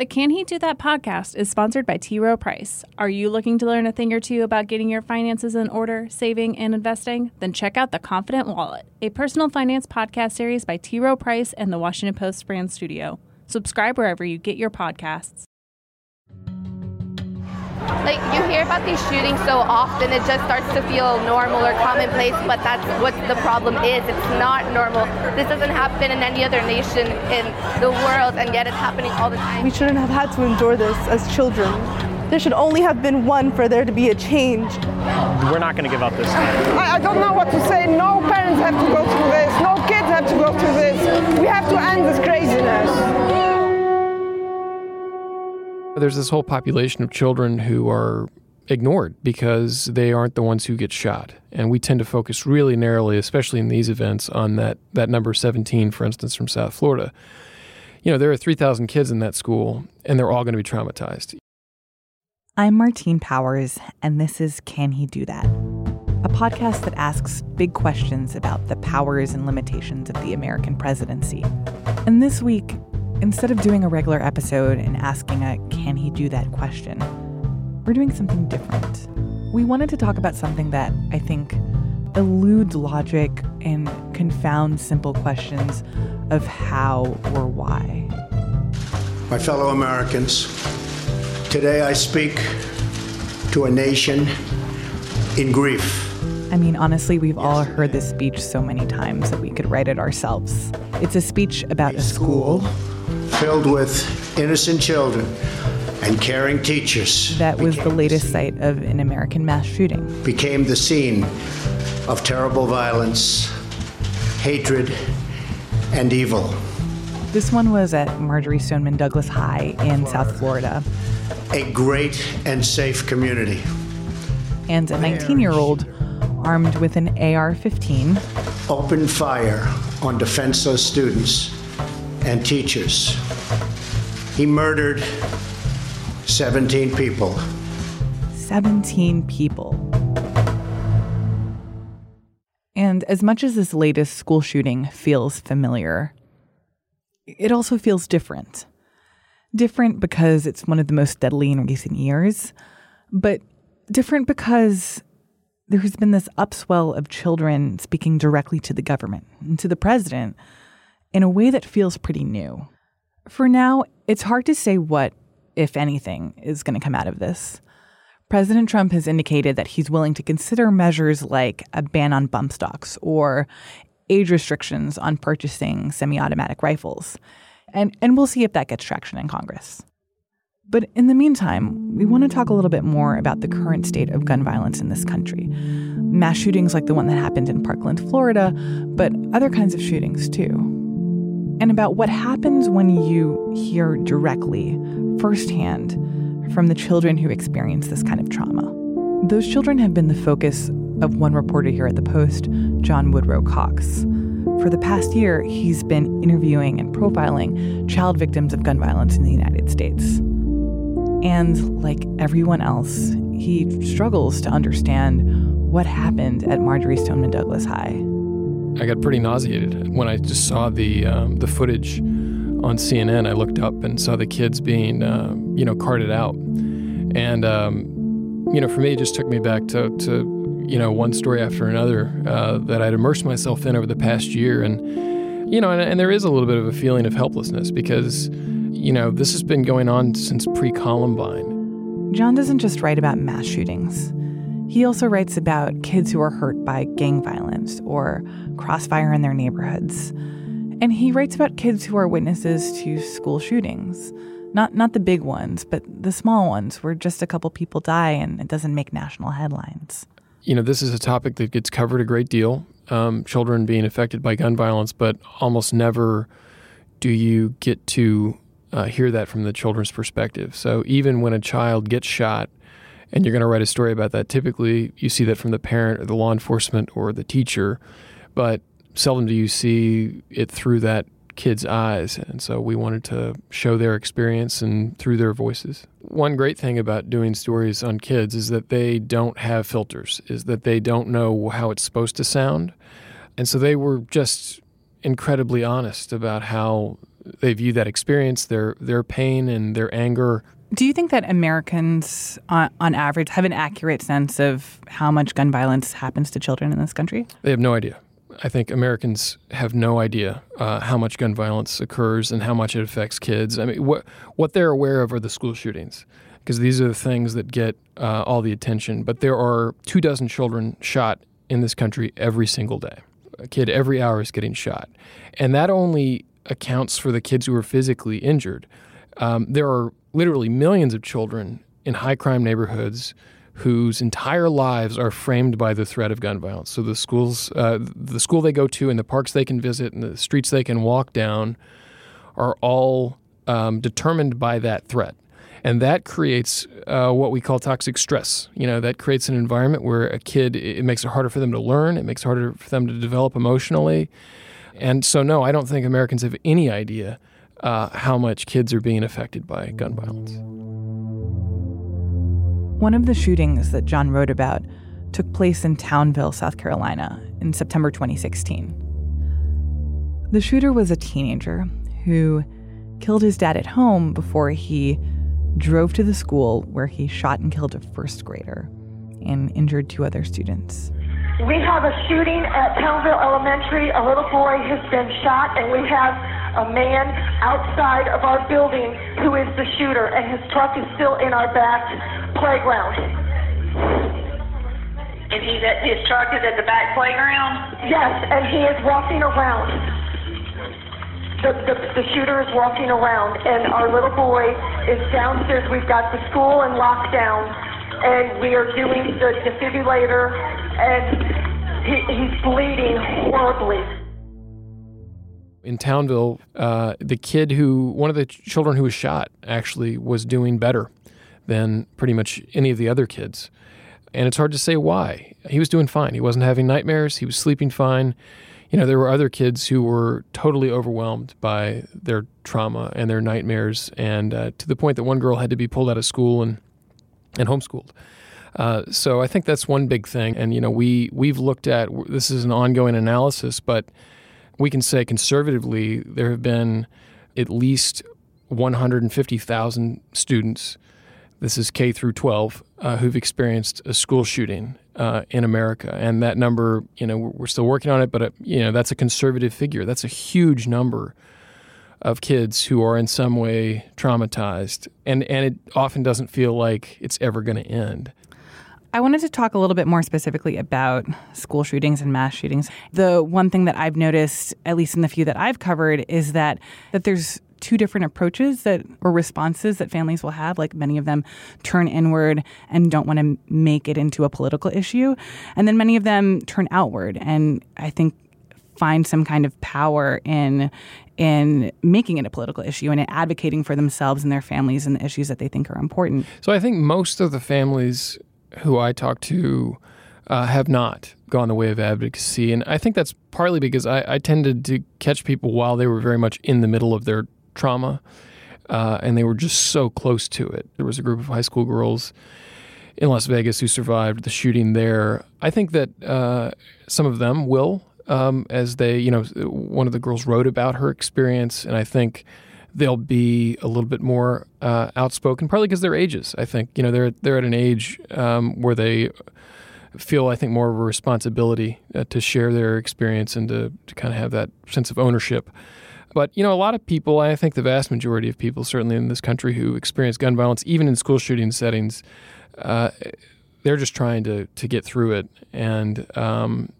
The Can He Do That podcast is sponsored by T. Rowe Price. Are you looking to learn a thing or two about getting your finances in order, saving, and investing? Then check out The Confident Wallet, a personal finance podcast series by T. Rowe Price and the Washington Post brand studio. Subscribe wherever you get your podcasts. Like you hear about these shootings so often it just starts to feel normal or commonplace but that's what the problem is it's not normal this doesn't happen in any other nation in the world and yet it's happening all the time We shouldn't have had to endure this as children. There should only have been one for there to be a change. We're not going to give up this time. I, I don't know what to say. No parents have to go through this. No kids have to go through this. We have to end this craziness. There's this whole population of children who are ignored because they aren't the ones who get shot. And we tend to focus really narrowly, especially in these events, on that, that number 17, for instance, from South Florida. You know, there are 3,000 kids in that school, and they're all going to be traumatized. I'm Martine Powers, and this is Can He Do That? A podcast that asks big questions about the powers and limitations of the American presidency. And this week, instead of doing a regular episode and asking a Can He Do That question, we're doing something different. We wanted to talk about something that I think eludes logic and confounds simple questions of how or why. My fellow Americans, today I speak to a nation in grief. I mean, honestly, we've all heard this speech so many times that we could write it ourselves. It's a speech about a school filled with innocent children and caring teachers that was the latest site of an American mass shooting. became the scene of terrible violence, hatred, and evil. This one was at Marjory Stoneman Douglas High in South Florida. A great and safe community. And a 19 year old armed with an AR 15 Opened fire on defenseless students and teachers. He murdered 17 people. 17 people. And as much as this latest school shooting feels familiar, it also feels different. Different because it's one of the most deadly in recent years, but different because there has been this upswell of children speaking directly to the government and to the president in a way that feels pretty new. For now, it's hard to say what, if anything, is going to come out of this. President Trump has indicated that he's willing to consider measures like a ban on bump stocks or age restrictions on purchasing semi automatic rifles. And, and we'll see if that gets traction in Congress. But in the meantime, we want to talk a little bit more about the current state of gun violence in this country. Mass shootings like the one that happened in Parkland, Florida, but other kinds of shootings too. And about what happens when you hear directly, firsthand, from the children who experience this kind of trauma. Those children have been the focus of one reporter here at the Post, John Woodrow Cox. For the past year, he's been interviewing and profiling child victims of gun violence in the United States. And like everyone else, he struggles to understand what happened at Marjory Stoneman Douglas High. I got pretty nauseated when I just saw the um, the footage on CNN. I looked up and saw the kids being, uh, you know, carted out, and um, you know, for me, it just took me back to, to you know, one story after another uh, that I'd immersed myself in over the past year, and you know, and, and there is a little bit of a feeling of helplessness because, you know, this has been going on since pre-Columbine. John doesn't just write about mass shootings. He also writes about kids who are hurt by gang violence or crossfire in their neighborhoods. And he writes about kids who are witnesses to school shootings. Not not the big ones, but the small ones where just a couple people die and it doesn't make national headlines. You know, this is a topic that gets covered a great deal. Um, children being affected by gun violence, but almost never do you get to uh, hear that from the children's perspective. So even when a child gets shot, and you're going to write a story about that, typically you see that from the parent or the law enforcement or the teacher, but seldom do you see it through that kid's eyes. And so we wanted to show their experience and through their voices. One great thing about doing stories on kids is that they don't have filters, is that they don't know how it's supposed to sound. And so they were just incredibly honest about how they view that experience, their their pain and their anger. Do you think that Americans, on, on average, have an accurate sense of how much gun violence happens to children in this country? They have no idea. I think Americans have no idea uh, how much gun violence occurs and how much it affects kids. I mean, what what they're aware of are the school shootings because these are the things that get uh, all the attention. But there are two dozen children shot in this country every single day. A kid every hour is getting shot, and that only accounts for the kids who are physically injured. Um, there are literally millions of children in high crime neighborhoods whose entire lives are framed by the threat of gun violence. So the schools, uh, the school they go to, and the parks they can visit, and the streets they can walk down, are all um, determined by that threat. And that creates uh, what we call toxic stress. You know, that creates an environment where a kid, it makes it harder for them to learn, it makes it harder for them to develop emotionally. And so, no, I don't think Americans have any idea uh, how much kids are being affected by gun violence. One of the shootings that John wrote about took place in Townville, South Carolina, in September 2016. The shooter was a teenager who killed his dad at home before he drove to the school where he shot and killed a first grader and injured two other students. We have a shooting at Townville Elementary. A little boy has been shot, and we have a man outside of our building who is the shooter, and his truck is still in our back playground. And he's at his truck is at the back playground. Yes, and he is walking around. The, the, the shooter is walking around, and our little boy is downstairs. We've got the school in lockdown, and we are doing the defibrillator, and he, he's bleeding horribly. In Townville, uh, the kid who, one of the children who was shot, actually was doing better than pretty much any of the other kids. And it's hard to say why. He was doing fine. He wasn't having nightmares. He was sleeping fine. You know, there were other kids who were totally overwhelmed by their trauma and their nightmares, and uh, to the point that one girl had to be pulled out of school and and homeschooled. Uh, so I think that's one big thing. And you know, we we've looked at this is an ongoing analysis, but we can say conservatively there have been at least 150,000 students. This is K through 12 uh, who've experienced a school shooting uh, in America, and that number, you know, we're still working on it, but uh, you know, that's a conservative figure. That's a huge number of kids who are in some way traumatized, and and it often doesn't feel like it's ever going to end. I wanted to talk a little bit more specifically about school shootings and mass shootings. The one thing that I've noticed, at least in the few that I've covered, is that that there's two different approaches that or responses that families will have like many of them turn inward and don't want to make it into a political issue and then many of them turn outward and i think find some kind of power in in making it a political issue and in advocating for themselves and their families and the issues that they think are important. So I think most of the families who I talk to uh, have not gone the way of advocacy. And I think that's partly because I, I, tended to catch people while they were very much in the middle of their trauma, uh, and they were just so close to it. There was a group of high school girls in Las Vegas who survived the shooting there. I think that uh, some of them will, um, as they, you know, one of the girls wrote about her experience, and I think they'll be a little bit more uh, outspoken, probably because their ages. I think you know they're they're at an age um, where they feel, I think, more of a responsibility uh, to share their experience and to, to kind of have that sense of ownership. But you know, a lot of people, I think the vast majority of people, certainly in this country, who experience gun violence, even in school shooting settings, uh, they're just trying to to get through it, and um,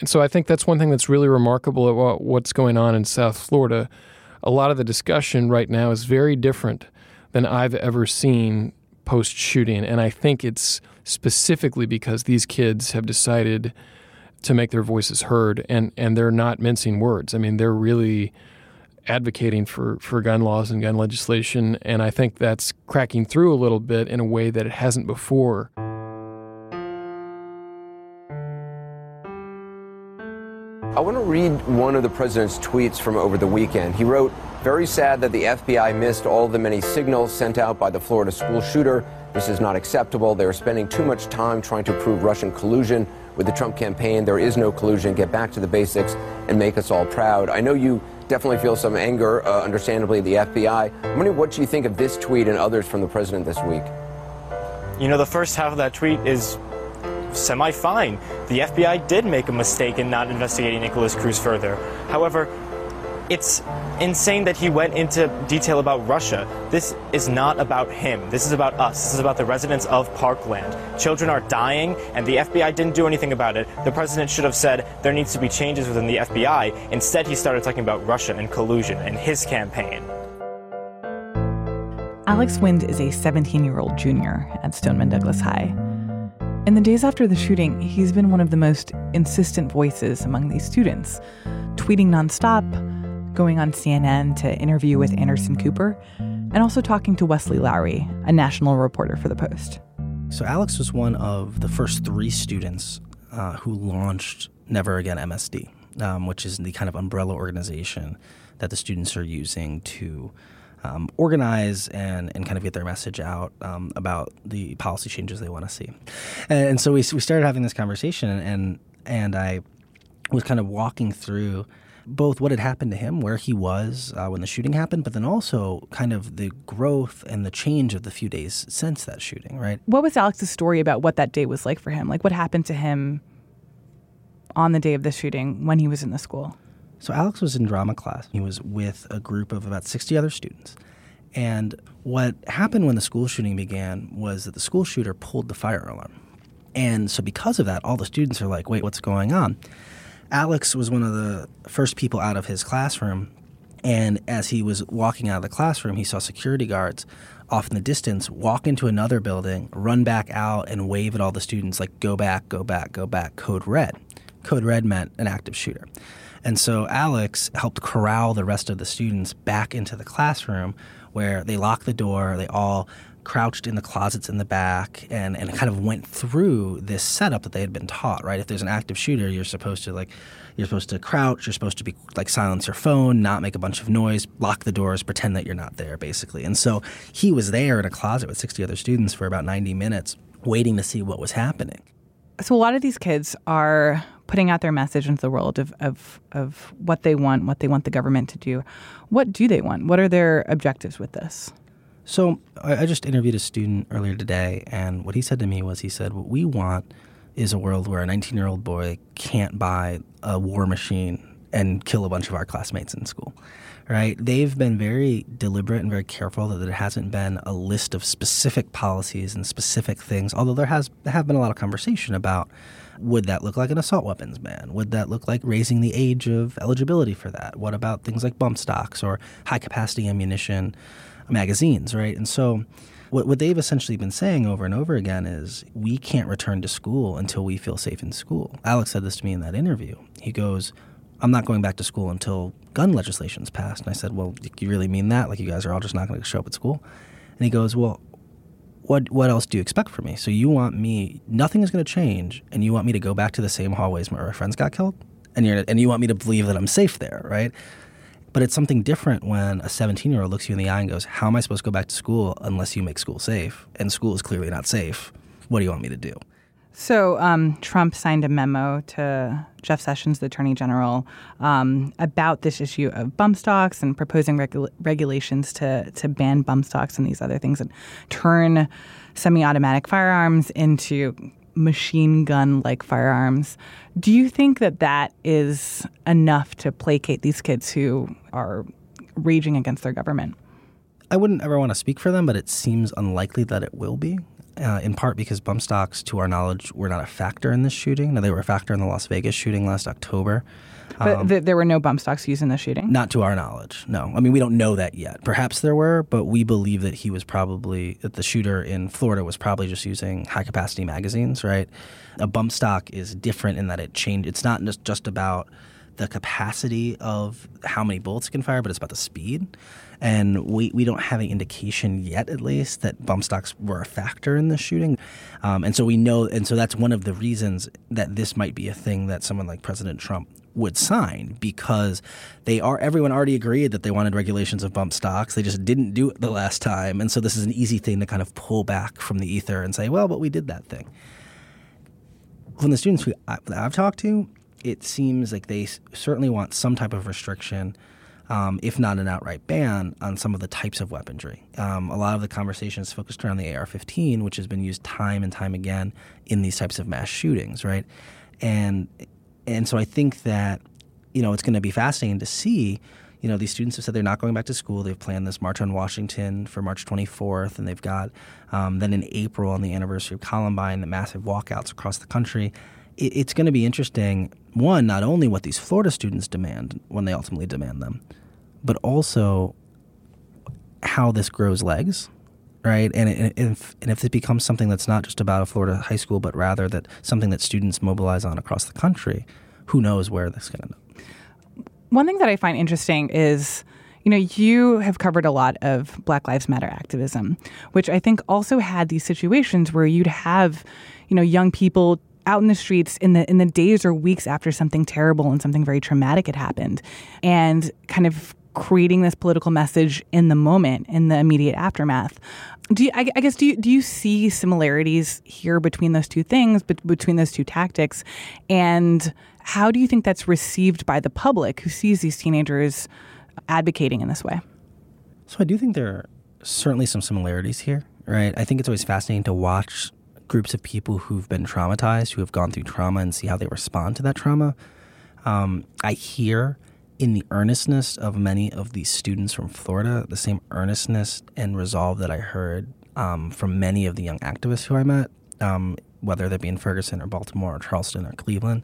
and so I think that's one thing that's really remarkable about what's going on in South Florida. A lot of the discussion right now is very different than I've ever seen post shooting, and I think it's specifically because these kids have decided to make their voices heard, and and they're not mincing words. I mean, they're really advocating for for gun laws and gun legislation, and I think that's cracking through a little bit in a way that it hasn't before. I want to read one of the president's tweets from over the weekend. He wrote, Very sad that the FBI missed all the many signals sent out by the Florida school shooter. This is not acceptable. They are spending too much time trying to prove Russian collusion with the Trump campaign. There is no collusion. Get back to the basics and make us all proud. I know you definitely feel some anger, uh, understandably, the FBI. I'm wondering what you think of this tweet and others from the president this week. You know, the first half of that tweet is semi fine. The FBI did make a mistake in not investigating Nikolas Cruz further. However, it's insane that he went into detail about Russia. This is not about him. This is about us. This is about the residents of Parkland. Children are dying, and the FBI didn't do anything about it. The president should have said there needs to be changes within the FBI. Instead, he started talking about Russia and collusion in his campaign. Alex Wind is a 17 year old junior at Stoneman Douglas High. In the days after the shooting, he's been one of the most insistent voices among these students, tweeting nonstop, going on CNN to interview with Anderson Cooper, and also talking to Wesley Lowery, a national reporter for The Post. So, Alex was one of the first three students uh, who launched Never Again MSD, um, which is the kind of umbrella organization that the students are using to um, organize and, and kind of get their message out um, about the policy changes they want to see. And, and so we, we started having this conversation, and, and I was kind of walking through both what had happened to him, where he was uh, when the shooting happened, but then also kind of the growth and the change of the few days since that shooting, right? What was Alex's story about what that day was like for him? Like what happened to him on the day of the shooting when he was in the school? So Alex was in drama class. He was with a group of about 60 other students. And what happened when the school shooting began was that the school shooter pulled the fire alarm. And so because of that, all the students are like, wait, what's going on? Alex was one of the first people out of his classroom. And as he was walking out of the classroom, he saw security guards off in the distance walk into another building, run back out, and wave at all the students, like, go back, go back, go back, code red. Code red meant an active shooter. And so Alex helped corral the rest of the students back into the classroom where they locked the door, they all crouched in the closets in the back and, and kind of went through this setup that they had been taught, right? If there's an active shooter, you're supposed to like you're supposed to crouch, you're supposed to be like silence your phone, not make a bunch of noise, lock the doors, pretend that you're not there, basically. And so he was there in a closet with 60 other students for about 90 minutes, waiting to see what was happening. So a lot of these kids are putting out their message into the world of, of, of what they want, what they want the government to do. What do they want? What are their objectives with this? So I just interviewed a student earlier today, and what he said to me was he said, What we want is a world where a 19 year old boy can't buy a war machine and kill a bunch of our classmates in school. Right? They've been very deliberate and very careful that there hasn't been a list of specific policies and specific things, although there has have been a lot of conversation about would that look like an assault weapons ban? Would that look like raising the age of eligibility for that? What about things like bump stocks or high capacity ammunition? Uh, magazines, right? And so what, what they've essentially been saying over and over again is we can't return to school until we feel safe in school. Alex said this to me in that interview. He goes, I'm not going back to school until gun legislation is passed. And I said, Well, you really mean that? Like you guys are all just not going to show up at school? And he goes, Well, what what else do you expect from me? So you want me nothing is going to change and you want me to go back to the same hallways where my friends got killed? And you and you want me to believe that I'm safe there, right? But it's something different when a 17 year old looks you in the eye and goes, How am I supposed to go back to school unless you make school safe? And school is clearly not safe. What do you want me to do? So, um, Trump signed a memo to Jeff Sessions, the Attorney General, um, about this issue of bump stocks and proposing regu- regulations to, to ban bump stocks and these other things and turn semi automatic firearms into machine gun like firearms. Do you think that that is enough to placate these kids who are raging against their government? I wouldn't ever want to speak for them, but it seems unlikely that it will be. Uh, in part because bump stocks, to our knowledge, were not a factor in this shooting. Now, they were a factor in the Las Vegas shooting last October. But um, th- there were no bump stocks used in the shooting? Not to our knowledge, no. I mean, we don't know that yet. Perhaps there were, but we believe that he was probably, that the shooter in Florida was probably just using high capacity magazines, right? A bump stock is different in that it changed. It's not just, just about the capacity of how many bullets it can fire, but it's about the speed. And we, we don't have any indication yet, at least, that bump stocks were a factor in the shooting. Um, and so we know, and so that's one of the reasons that this might be a thing that someone like President Trump would sign because they are everyone already agreed that they wanted regulations of bump stocks. They just didn't do it the last time, and so this is an easy thing to kind of pull back from the ether and say, "Well, but we did that thing." From the students we, I, have talked to, it seems like they certainly want some type of restriction um, if not an outright ban, on some of the types of weaponry. Um, a lot of the conversation is focused around the AR 15, which has been used time and time again in these types of mass shootings, right? And, and so I think that, you know, it's going to be fascinating to see. You know, these students have said they're not going back to school. They've planned this March on Washington for March 24th, and they've got um, then in April on the anniversary of Columbine, the massive walkouts across the country. It, it's going to be interesting one, not only what these Florida students demand when they ultimately demand them, but also how this grows legs, right? And, and, if, and if it becomes something that's not just about a Florida high school, but rather that something that students mobilize on across the country, who knows where this is going to end up. One thing that I find interesting is you know, you have covered a lot of Black Lives Matter activism, which I think also had these situations where you'd have, you know, young people out in the streets in the in the days or weeks after something terrible and something very traumatic had happened and kind of creating this political message in the moment in the immediate aftermath. Do you, I, I, guess do you do you see similarities here between those two things but between those two tactics? And how do you think that's received by the public who sees these teenagers advocating in this way? So i do think there are certainly some similarities here right? I think it's always fascinating to watch groups of people who've been traumatized, who have gone through trauma, and see how they respond to that trauma. Um, I hear in the earnestness of many of these students from Florida the same earnestness and resolve that I heard um, from many of the young activists who I met, um, whether they be in Ferguson or Baltimore or Charleston or Cleveland.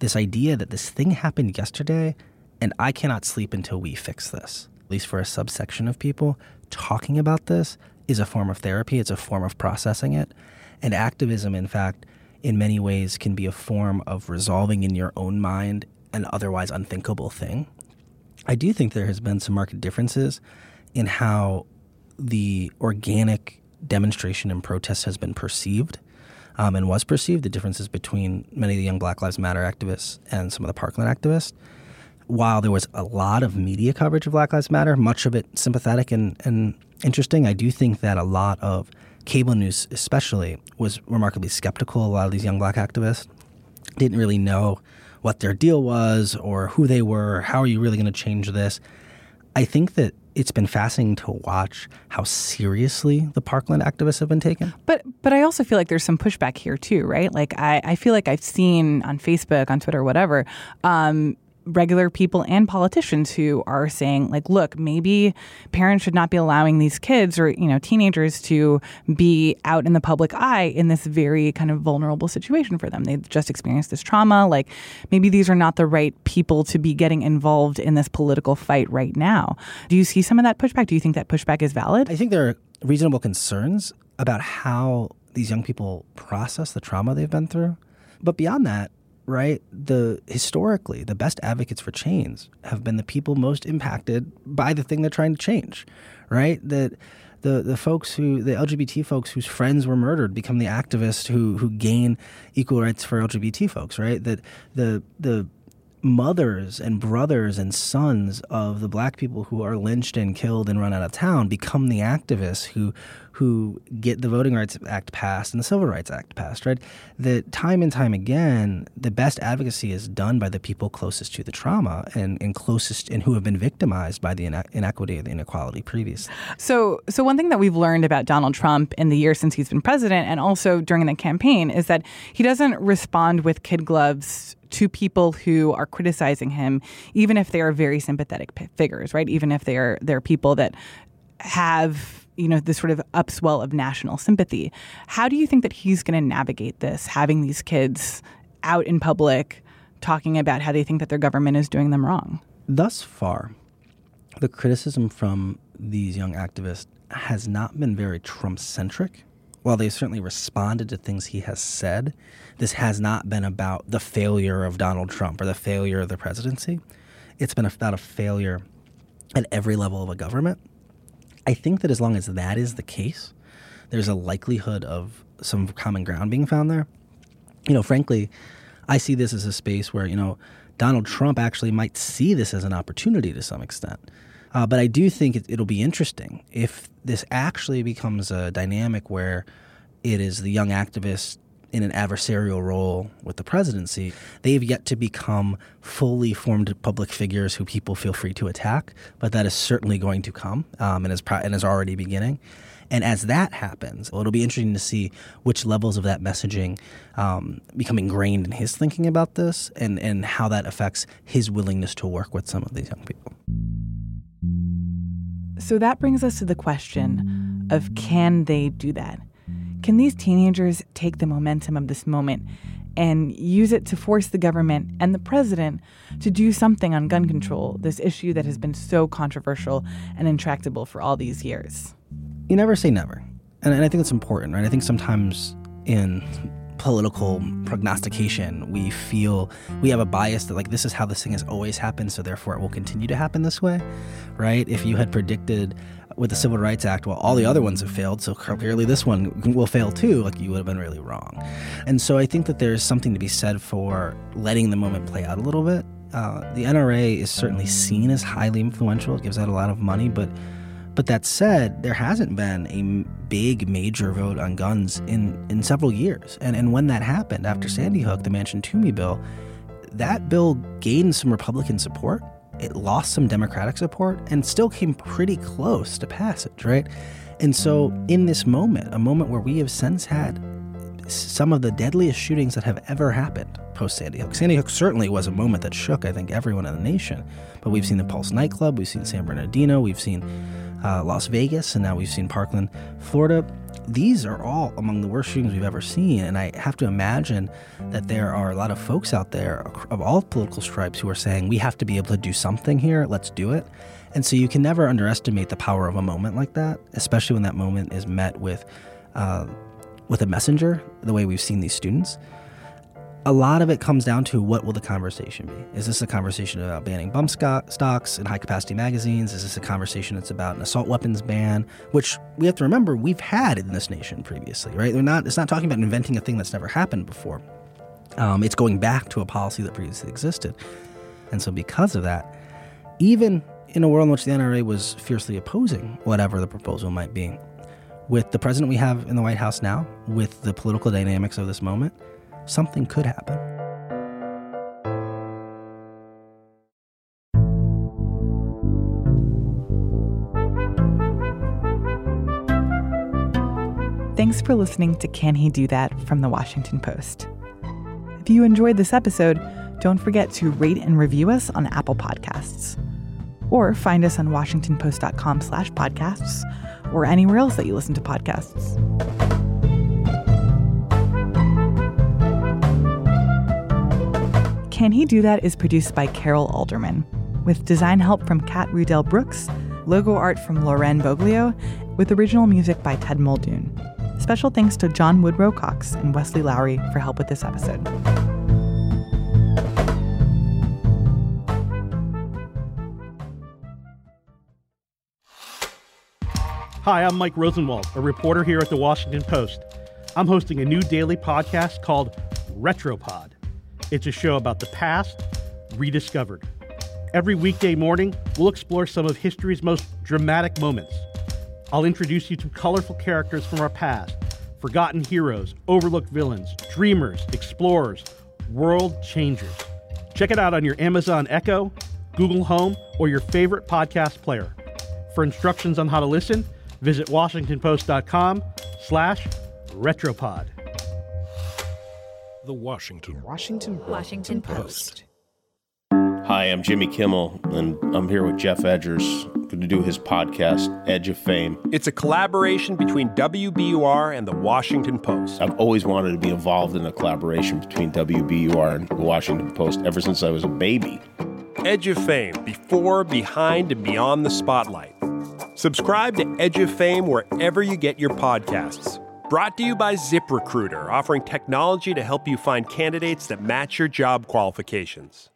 This idea that this thing happened yesterday and I cannot sleep until we fix this, at least for a subsection of people, talking about this is a form of therapy, it's a form of processing it. And activism, in fact, in many ways can be a form of resolving in your own mind an otherwise unthinkable thing. I do think there has been some marked differences in how the organic demonstration and protest has been perceived um, and was perceived, the differences between many of the young Black Lives Matter activists and some of the Parkland activists. While there was a lot of media coverage of Black Lives Matter, much of it sympathetic and, and interesting, I do think that a lot of cable news, especially, was remarkably skeptical. A lot of these young black activists didn't really know what their deal was or who they were. How are you really going to change this? I think that it's been fascinating to watch how seriously the Parkland activists have been taken. But but I also feel like there's some pushback here too, right? Like I, I feel like I've seen on Facebook, on Twitter, whatever, um, regular people and politicians who are saying like look maybe parents should not be allowing these kids or you know teenagers to be out in the public eye in this very kind of vulnerable situation for them. They've just experienced this trauma. Like maybe these are not the right people to be getting involved in this political fight right now. Do you see some of that pushback? Do you think that pushback is valid? I think there are reasonable concerns about how these young people process the trauma they've been through. But beyond that right? The historically, the best advocates for change have been the people most impacted by the thing they're trying to change, right? That the the folks who the LGBT folks whose friends were murdered become the activists who who gain equal rights for LGBT folks, right? That the the mothers and brothers and sons of the black people who are lynched and killed and run out of town become the activists who who get the Voting Rights Act passed and the Civil Rights Act passed, right? That time and time again, the best advocacy is done by the people closest to the trauma and, and closest and who have been victimized by the inequity and the inequality previously. So, so one thing that we've learned about Donald Trump in the years since he's been president and also during the campaign is that he doesn't respond with kid gloves to people who are criticizing him, even if they are very sympathetic p- figures, right? Even if they are they're people that have you know this sort of upswell of national sympathy. How do you think that he's going to navigate this, having these kids out in public talking about how they think that their government is doing them wrong? Thus far, the criticism from these young activists has not been very Trump centric. While they've certainly responded to things he has said, this has not been about the failure of Donald Trump or the failure of the presidency. It's been about a failure at every level of a government. I think that as long as that is the case, there's a likelihood of some common ground being found there. You know, frankly, I see this as a space where, you know, Donald Trump actually might see this as an opportunity to some extent. Uh, but I do think it, it'll be interesting if this actually becomes a dynamic where it is the young activists in an adversarial role with the presidency, they've yet to become fully formed public figures who people feel free to attack. But that is certainly going to come um, and, is pro- and is already beginning. And as that happens, it'll be interesting to see which levels of that messaging um, become ingrained in his thinking about this and, and how that affects his willingness to work with some of these young people. So that brings us to the question of can they do that? Can these teenagers take the momentum of this moment and use it to force the government and the president to do something on gun control, this issue that has been so controversial and intractable for all these years? You never say never. And, and I think that's important, right? I think sometimes in political prognostication, we feel we have a bias that like this is how this thing has always happened, so therefore it will continue to happen this way, right? If you had predicted with the Civil Rights Act, well, all the other ones have failed, so clearly this one will fail too, like you would have been really wrong. And so I think that there's something to be said for letting the moment play out a little bit. Uh, the NRA is certainly seen as highly influential, it gives out a lot of money, but but that said, there hasn't been a big major vote on guns in, in several years. And, and when that happened after Sandy Hook, the Manchin Toomey bill, that bill gained some Republican support. It lost some Democratic support and still came pretty close to passage, right? And so, in this moment, a moment where we have since had some of the deadliest shootings that have ever happened post Sandy Hook. Sandy Hook certainly was a moment that shook, I think, everyone in the nation. But we've seen the Pulse nightclub, we've seen San Bernardino, we've seen uh, Las Vegas, and now we've seen Parkland, Florida. These are all among the worst shootings we've ever seen. And I have to imagine that there are a lot of folks out there of all political stripes who are saying, we have to be able to do something here, let's do it. And so you can never underestimate the power of a moment like that, especially when that moment is met with, uh, with a messenger, the way we've seen these students a lot of it comes down to what will the conversation be? Is this a conversation about banning bump stocks and high capacity magazines? Is this a conversation that's about an assault weapons ban, which we have to remember we've had in this nation previously, right? They're not. It's not talking about inventing a thing that's never happened before. Um, it's going back to a policy that previously existed, and so because of that, even in a world in which the NRA was fiercely opposing whatever the proposal might be, with the president we have in the White House now, with the political dynamics of this moment something could happen. Thanks for listening to Can He Do That from the Washington Post. If you enjoyed this episode, don't forget to rate and review us on Apple Podcasts. Or find us on washingtonpost.com slash podcasts or anywhere else that you listen to podcasts. Can He Do That is produced by Carol Alderman, with design help from Kat Rudell Brooks, logo art from Loren Boglio, with original music by Ted Muldoon. Special thanks to John Woodrow Cox and Wesley Lowery for help with this episode. Hi, I'm Mike Rosenwald, a reporter here at the Washington Post. I'm hosting a new daily podcast called Retropod. It's a show about the past rediscovered. Every weekday morning, we'll explore some of history's most dramatic moments. I'll introduce you to colorful characters from our past, forgotten heroes, overlooked villains, dreamers, explorers, world changers. Check it out on your Amazon Echo, Google Home, or your favorite podcast player. For instructions on how to listen, visit washingtonpost.com slash retropod. The Washington Washington Washington Post. Hi, I'm Jimmy Kimmel, and I'm here with Geoff Edgers going to do his podcast, Edge of Fame. It's a collaboration between WBUR and the Washington Post. I've always wanted to be involved in a collaboration between WBUR and the Washington Post ever since I was a baby. Edge of Fame, before, behind, and beyond the spotlight. Subscribe to Edge of Fame wherever you get your podcasts. Brought to you by ZipRecruiter, offering technology to help you find candidates that match your job qualifications.